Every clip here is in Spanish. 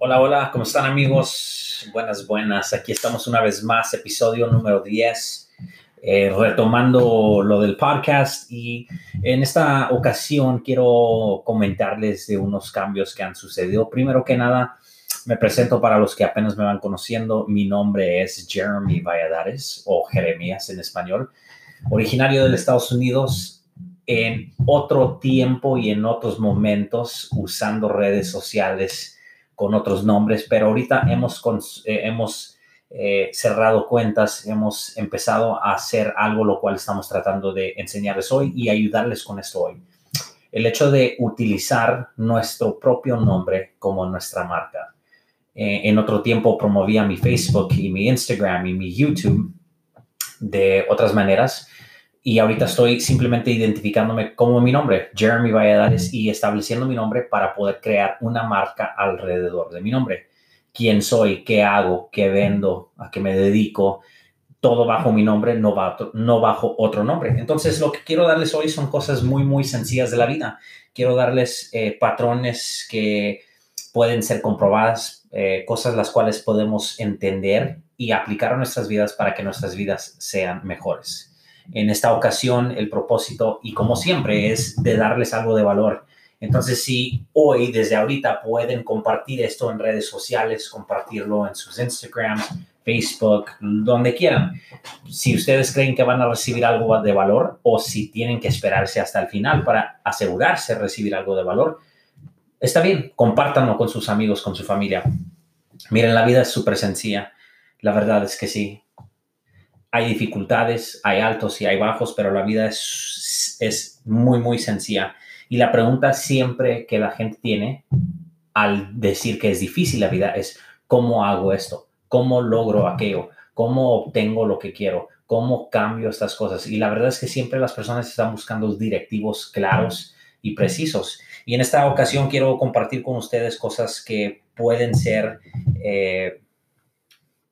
Hola, hola, ¿cómo están amigos? Buenas, buenas. Aquí estamos una vez más, episodio número 10, eh, retomando lo del podcast y en esta ocasión quiero comentarles de unos cambios que han sucedido. Primero que nada, me presento para los que apenas me van conociendo. Mi nombre es Jeremy Valladares o Jeremías en español, originario de Estados Unidos en otro tiempo y en otros momentos usando redes sociales con otros nombres, pero ahorita hemos, eh, hemos eh, cerrado cuentas, hemos empezado a hacer algo lo cual estamos tratando de enseñarles hoy y ayudarles con esto hoy. El hecho de utilizar nuestro propio nombre como nuestra marca. Eh, en otro tiempo promovía mi Facebook y mi Instagram y mi YouTube de otras maneras y ahorita estoy simplemente identificándome como mi nombre, Jeremy Valladares, y estableciendo mi nombre para poder crear una marca alrededor de mi nombre. ¿Quién soy? ¿Qué hago? ¿Qué vendo? ¿A qué me dedico? Todo bajo mi nombre, no, bajo, bajo otro nombre. Entonces, lo que quiero darles hoy son cosas muy, muy sencillas de la vida. Quiero darles eh, patrones que pueden ser comprobadas, eh, cosas las cuales podemos entender y aplicar a nuestras vidas para que nuestras vidas sean mejores. En esta ocasión, el propósito, y como siempre, es de darles algo de valor. Entonces, si hoy, desde ahorita, pueden compartir esto en redes sociales, compartirlo en sus Instagrams, Facebook, donde quieran. Si ustedes creen que van a recibir algo de valor o si tienen que esperarse hasta el final para asegurarse de recibir algo de valor, está bien, compártanlo con sus amigos, con su familia. Miren, la vida es súper sencilla. La verdad es que sí hay dificultades, hay altos y hay bajos, pero la vida es, es muy, muy sencilla. Y la pregunta siempre que la gente tiene al decir que es difícil la vida es, ¿cómo hago esto? ¿Cómo logro aquello? ¿Cómo obtengo lo que quiero? ¿Cómo cambio estas cosas? Y la verdad es que siempre las personas están buscando directivos claros y precisos. Y en esta ocasión quiero compartir con ustedes cosas que pueden ser, eh,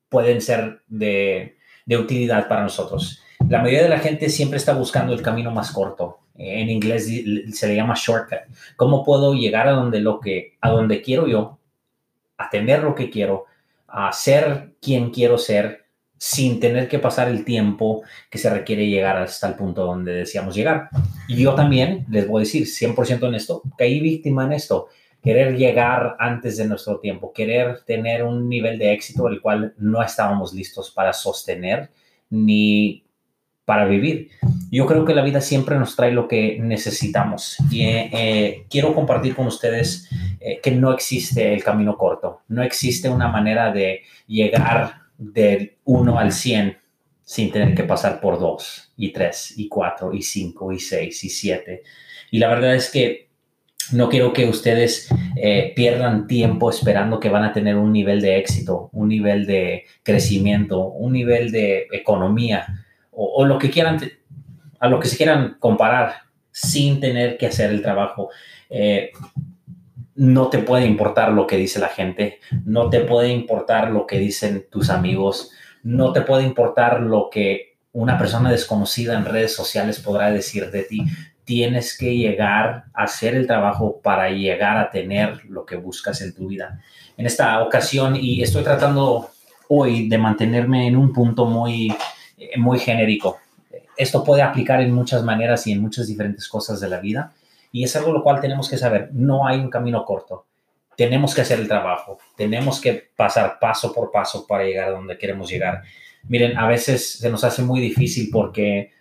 pueden ser de, de utilidad para nosotros. La mayoría de la gente siempre está buscando el camino más corto. En inglés se le llama shortcut. ¿Cómo puedo llegar a donde, lo que, a donde quiero yo, a tener lo que quiero, a ser quien quiero ser, sin tener que pasar el tiempo que se requiere llegar hasta el punto donde deseamos llegar? Y yo también les voy a decir 100% en esto, caí víctima en esto querer llegar antes de nuestro tiempo, querer tener un nivel de éxito el cual no estábamos listos para sostener ni para vivir. Yo creo que la vida siempre nos trae lo que necesitamos y eh, eh, quiero compartir con ustedes eh, que no existe el camino corto, no existe una manera de llegar del 1 al 100 sin tener que pasar por 2 y 3 y 4 y 5 y 6 y 7. Y la verdad es que no quiero que ustedes eh, pierdan tiempo esperando que van a tener un nivel de éxito, un nivel de crecimiento, un nivel de economía o, lo que quieran, a lo que se quieran comparar sin tener que hacer el trabajo. Eh, no te puede importar lo que dice la gente, no te puede importar lo que dicen tus amigos, no te puede importar lo que una persona desconocida en redes sociales podrá decir de ti tienes que llegar a hacer el trabajo para llegar a tener lo que buscas en tu vida. En esta ocasión, y estoy tratando hoy de mantenerme en un punto muy, eh, muy genérico. Esto puede aplicar en muchas maneras y en muchas diferentes cosas de la vida. Y es algo lo cual tenemos que saber. No hay un camino corto. Tenemos que hacer el trabajo. Tenemos que pasar paso por paso para llegar a donde queremos llegar. Miren, a veces se nos hace muy difícil porque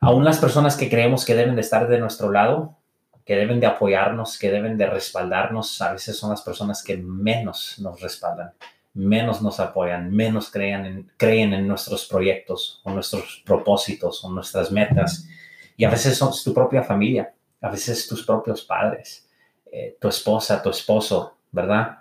aún las personas que creemos que deben de estar de nuestro lado, que deben de apoyarnos, que deben de respaldarnos, a veces son las personas que menos nos respaldan, menos nos apoyan, menos creen en, creen en nuestros proyectos o nuestros propósitos o nuestras metas. Y a veces son tu propia familia, a veces tus propios padres, eh, tu esposa, tu esposo, ¿verdad?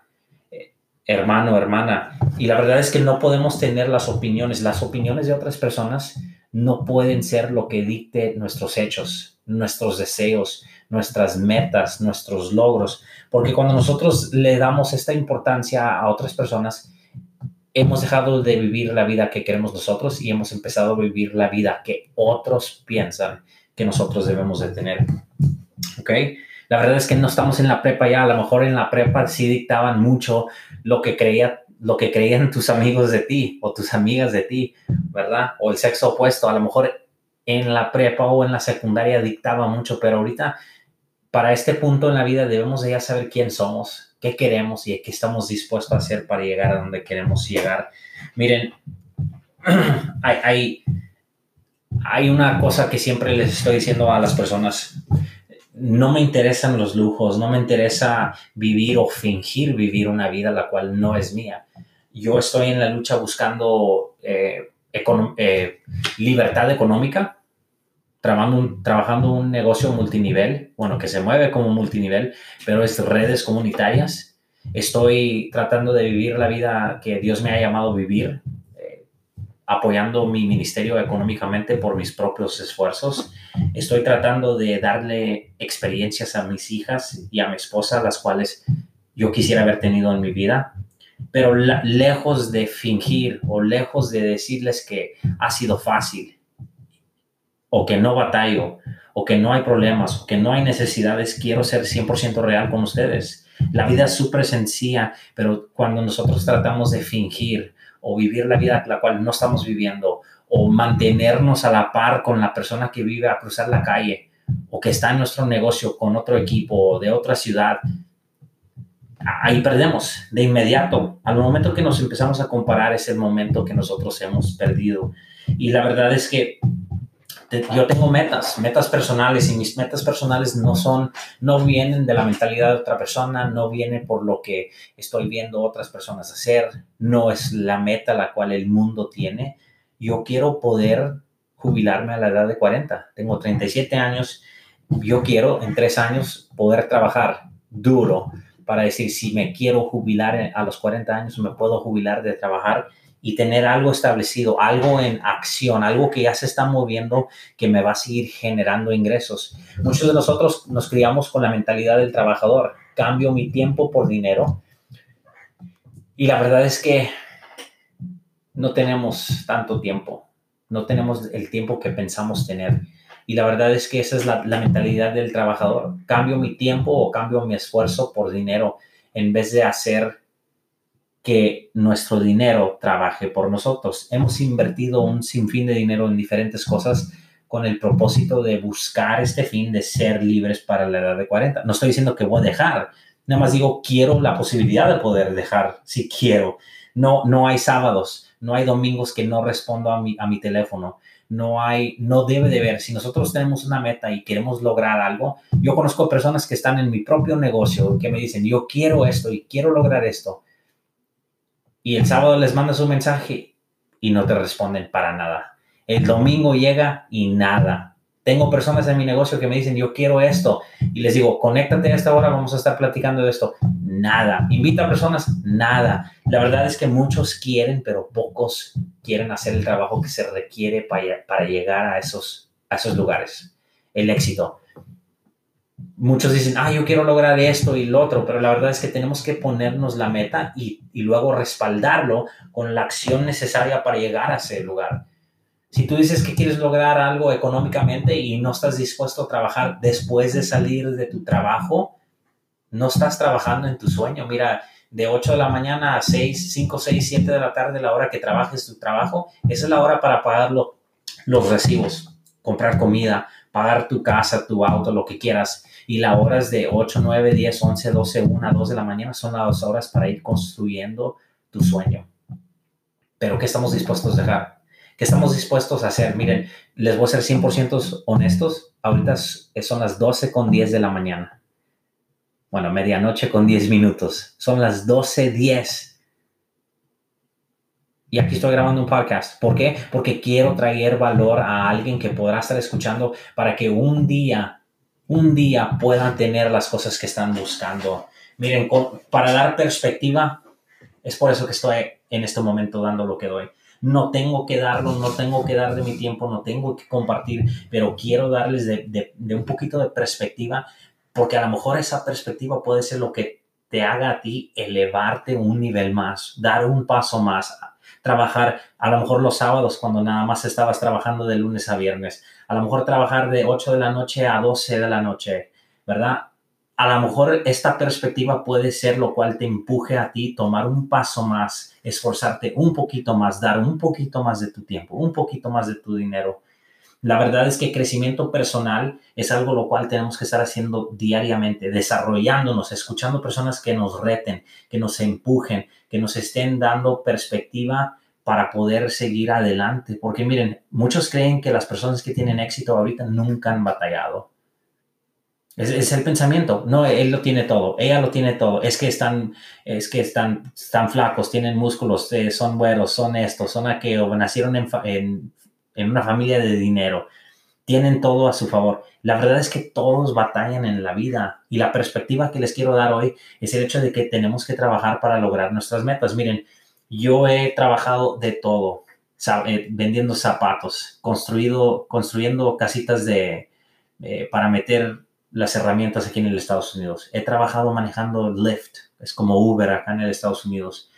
Eh, hermano, hermana. Y la verdad es que no podemos tener las opiniones, las opiniones de otras personas no pueden ser lo que dicte nuestros hechos, nuestros deseos, nuestras metas, nuestros logros, porque cuando nosotros le damos esta importancia a otras personas, hemos dejado de vivir la vida que queremos nosotros y hemos empezado a vivir la vida que otros piensan que nosotros debemos de tener. ¿Ok? La verdad es que no estamos en la prepa ya, a lo mejor en la prepa sí dictaban mucho lo que creía lo que creían tus amigos de ti o tus amigas de ti, ¿verdad? O el sexo opuesto, a lo mejor en la prepa o en la secundaria dictaba mucho, pero ahorita para este punto en la vida debemos de ya saber quién somos, qué queremos y qué estamos dispuestos a hacer para llegar a donde queremos llegar. Miren, hay, hay, hay una cosa que siempre les estoy diciendo a las personas no me interesan los lujos, no me interesa vivir o fingir vivir una vida la cual no es mía. Yo estoy en la lucha buscando eh, eh, libertad económica, trabajando un, trabajando un negocio multinivel, bueno, que se mueve como multinivel, pero es redes comunitarias. Estoy tratando de vivir la vida que Dios me ha llamado a vivir, apoyando mi ministerio económicamente por mis propios esfuerzos. Estoy tratando de darle experiencias a mis hijas y a mi esposa, las cuales yo quisiera haber tenido en mi vida, pero lejos de fingir o lejos de decirles que ha sido fácil o que no batallo o que no hay problemas o que no hay necesidades, quiero ser 100% real con ustedes. La vida es súper sencilla, pero cuando nosotros tratamos de fingir o vivir la vida la cual no estamos viviendo o mantenernos a la par con la persona que vive a cruzar la calle o que está en nuestro negocio con otro equipo de otra ciudad, ahí perdemos de inmediato. Al momento que nos empezamos a comparar es el momento que nosotros hemos perdido. Y la verdad es que yo tengo metas, metas personales y mis metas personales no son, no vienen de la mentalidad de otra persona, no vienen por lo que estoy viendo otras personas hacer, no es la meta la cual el mundo tiene. Yo quiero poder jubilarme a la edad de 40. Tengo 37 años. Yo quiero en tres años poder trabajar duro para decir si me quiero jubilar a los 40 años, me puedo jubilar de trabajar y tener algo establecido, algo en acción, algo que ya se está moviendo que me va a seguir generando ingresos. Muchos de nosotros nos criamos con la mentalidad del trabajador, cambio mi tiempo por dinero. Y la verdad es que no tenemos tanto tiempo, no tenemos el tiempo que pensamos tener. Y la verdad es que esa es la, mentalidad del trabajador. Cambio mi tiempo o cambio mi esfuerzo por dinero en vez de hacer que nuestro dinero trabaje por nosotros. Hemos invertido un sinfín de dinero en diferentes cosas con el propósito de buscar este fin de ser libres para la edad de 40. No estoy diciendo que voy a dejar, nada más digo quiero la posibilidad de poder dejar si quiero. No, no hay sábados, no hay domingos que no respondo a mi, a mi teléfono. No hay, no debe de ver. Si nosotros tenemos una meta y queremos lograr algo, yo conozco personas que están en mi propio negocio que me dicen, yo quiero esto y quiero lograr esto y el sábado les mandas un mensaje y no te responden para nada. El domingo llega y nada. Tengo personas en mi negocio que me dicen, yo quiero esto. Y les digo, conéctate a esta hora, vamos a estar platicando de esto. Nada. Invita a personas, nada. La verdad es que muchos quieren, pero pocos quieren hacer el trabajo que se requiere para, para llegar a esos, a esos lugares. El éxito muchos dicen, ah, yo quiero lograr esto y lo otro, pero la verdad es que tenemos que ponernos la meta y, luego respaldarlo con la acción necesaria para llegar a ese lugar. Si tú dices que quieres lograr algo económicamente y no estás dispuesto a trabajar después de salir de tu trabajo, no estás trabajando en tu sueño. Mira, de 8 de la mañana a 6, 5, 6, 7 de la tarde, la hora que trabajes tu trabajo, esa es la hora para pagar los recibos, comprar comida, pagar tu casa, tu auto, lo que quieras y las horas de 8, 9, 10, 11, 12, 1, 2 de la mañana son las horas para ir construyendo tu sueño. Pero ¿qué estamos dispuestos a dejar? ¿Qué estamos dispuestos a hacer? Miren, les voy a ser 100% honestos. Ahorita son las 12 con 10 de la mañana. Bueno, medianoche con 10 minutos. Son las 12.10. Y aquí estoy grabando un podcast. ¿Por qué? Porque quiero traer valor a alguien que podrá estar escuchando para que un día un día puedan tener las cosas que están buscando. Miren, para dar perspectiva, es por eso que estoy en este momento dando lo que doy. No tengo que darlo, no tengo que dar de mi tiempo, no tengo que compartir, pero quiero darles de, un poquito de perspectiva, porque a lo mejor esa perspectiva puede ser lo que te haga a ti elevarte un nivel más, dar un paso más, trabajar a lo mejor los sábados cuando nada más estabas trabajando de lunes a viernes, a lo mejor trabajar de 8 de la noche a 12 de la noche, ¿verdad? A lo mejor esta perspectiva puede ser lo cual te empuje a ti tomar un paso más, esforzarte un poquito más, dar un poquito más de tu tiempo, un poquito más de tu dinero. La verdad es que crecimiento personal es algo lo cual tenemos que estar haciendo diariamente, desarrollándonos, escuchando personas que nos reten, que nos empujen, que nos estén dando perspectiva para poder seguir adelante. Porque miren, muchos creen que las personas que tienen éxito ahorita nunca han batallado es, el pensamiento. No, él lo tiene todo, ella lo tiene todo. Es que están, es que están, están flacos, tienen músculos, eh, son buenos, son estos, son aquello, nacieron en, en, una familia de dinero. Tienen todo a su favor. La verdad es que todos batallan en la vida y la perspectiva que les quiero dar hoy es el hecho de que tenemos que trabajar para lograr nuestras metas. Miren, yo he trabajado de todo, eh, vendiendo zapatos, construido, construyendo casitas de, eh, para meter las herramientas aquí en el Estados Unidos. He trabajado manejando Lyft, es como Uber acá en el Estados Unidos.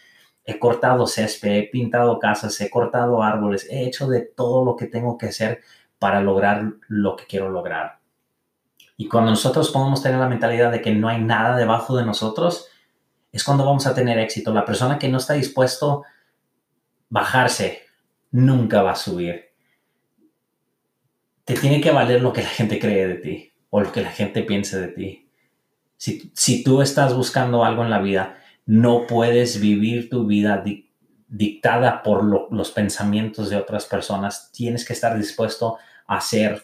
He cortado césped, he pintado casas, he cortado árboles, he hecho de todo lo que tengo que hacer para lograr lo que quiero lograr. Y cuando nosotros podemos tener la mentalidad de que no hay nada debajo de nosotros, es cuando vamos a tener éxito. La persona que no está dispuesto a bajarse nunca va a subir. Te tiene que valer lo que la gente cree de ti o lo que la gente piense de ti. Si, tú estás buscando algo en la vida, no puedes vivir tu vida dictada por los pensamientos de otras personas. Tienes que estar dispuesto a hacer,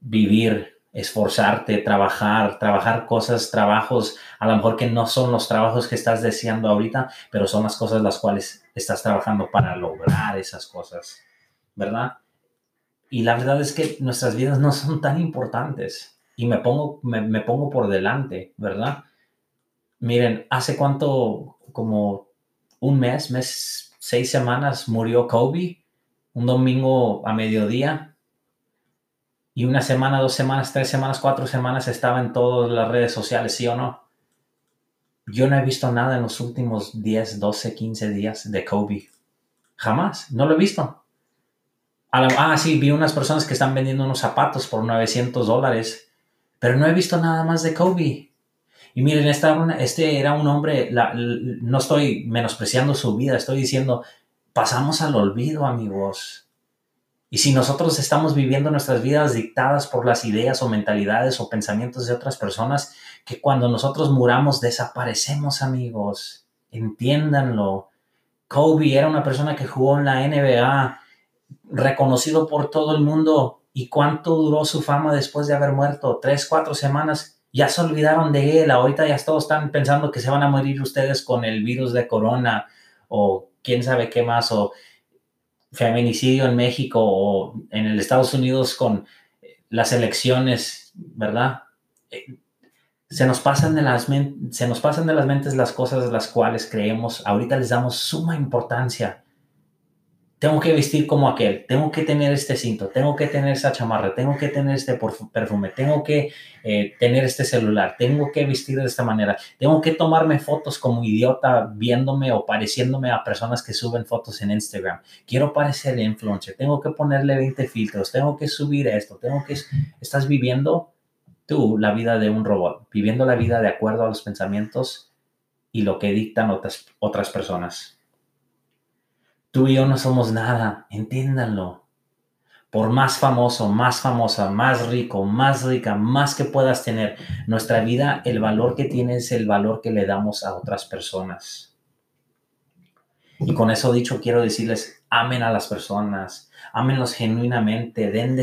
vivir, esforzarte, trabajar, trabajar cosas, trabajos, a lo mejor que no son los trabajos que estás deseando ahorita, pero son las cosas las cuales estás trabajando para lograr esas cosas, ¿verdad? Y la verdad es que nuestras vidas no son tan importantes. Y me pongo, me, pongo por delante, ¿verdad? Miren, hace cuánto, como un mes, mes, seis semanas, murió Kobe, un domingo a mediodía. Y una semana, dos semanas, tres semanas, cuatro semanas estaba en todas las redes sociales, ¿sí o no? Yo no he visto nada en los últimos 10, 12, 15 días de Kobe. Jamás, no lo he visto ah, sí, vi unas personas que están vendiendo unos zapatos por 900 dólares, pero no he visto nada más de Kobe. Y miren, este era un hombre, no estoy menospreciando su vida, estoy diciendo, pasamos al olvido, amigos. Y si nosotros estamos viviendo nuestras vidas dictadas por las ideas o mentalidades o pensamientos de otras personas, que cuando nosotros muramos desaparecemos, amigos. Entiéndanlo. Kobe era una persona que jugó en la NBA, reconocido por todo el mundo. ¿Y cuánto duró su fama después de haber muerto? Tres, cuatro semanas. Ya se olvidaron de él. Ahorita ya todos están pensando que se van a morir ustedes con el virus de corona o quién sabe qué más o feminicidio en México o en el Estados Unidos con las elecciones, ¿verdad? Eh, se nos pasan de las, se nos pasan de las mentes las cosas las cuales creemos. Ahorita les damos suma importancia tengo que vestir como aquel, tengo que tener este cinto, tengo que tener esa chamarra, tengo que tener este perfume, tengo que eh, tener este celular, tengo que vestir de esta manera, tengo que tomarme fotos como idiota viéndome o pareciéndome a personas que suben fotos en Instagram. Quiero parecer influencer, tengo que ponerle 20 filtros, tengo que subir esto, tengo que... Estás viviendo tú la vida de un robot, viviendo la vida de acuerdo a los pensamientos y lo que dictan otras, otras personas. Tú y yo no somos nada, entiéndanlo. Por más famoso, más famosa, más rico, más rica, más que puedas tener, nuestra vida, el valor que tiene es el valor que le damos a otras personas. Y con eso dicho, quiero decirles, amen a las personas, amenlos genuinamente, den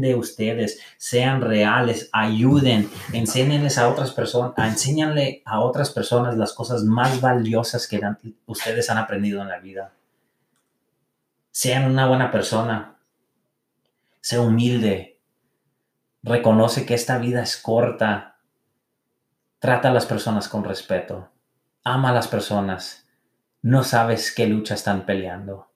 de, ustedes, sean reales, ayuden, enséñenles a otras personas, enséñanle a otras personas las cosas más valiosas que ustedes han aprendido en la vida sean una buena persona, sea humilde, reconoce que esta vida es corta, trata a las personas con respeto, ama a las personas, no sabes qué lucha están peleando.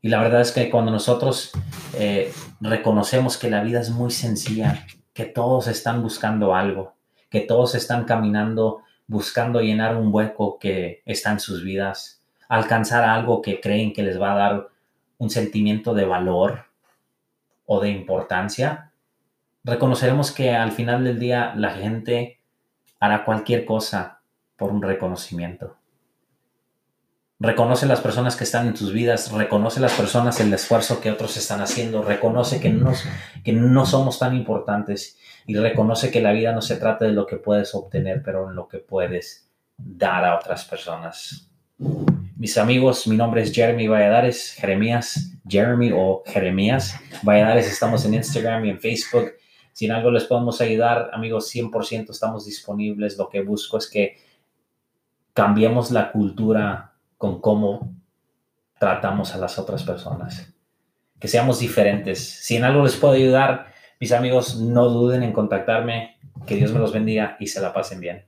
Y la verdad es que cuando nosotros eh, reconocemos que la vida es muy sencilla, que todos están buscando algo, que todos están caminando buscando llenar un hueco que está en sus vidas, alcanzar algo que creen que les va a dar un sentimiento de valor o de importancia, reconoceremos que al final del día la gente hará cualquier cosa por un reconocimiento. Reconoce las personas que están en tus vidas, reconoce las personas el esfuerzo que otros están haciendo, reconoce que no, que no somos tan importantes y reconoce que la vida no se trata de lo que puedes obtener, pero en lo que puedes dar a otras personas. Mis amigos, mi nombre es Jeremy Valladares, Jeremías, Jeremy o Jeremías Valladares, estamos en Instagram y en Facebook. Si en algo les podemos ayudar, amigos, 100% estamos disponibles. Lo que busco es que cambiemos la cultura con cómo tratamos a las otras personas. Que seamos diferentes. Si en algo les puedo ayudar, mis amigos, no duden en contactarme. Que Dios me los bendiga y se la pasen bien.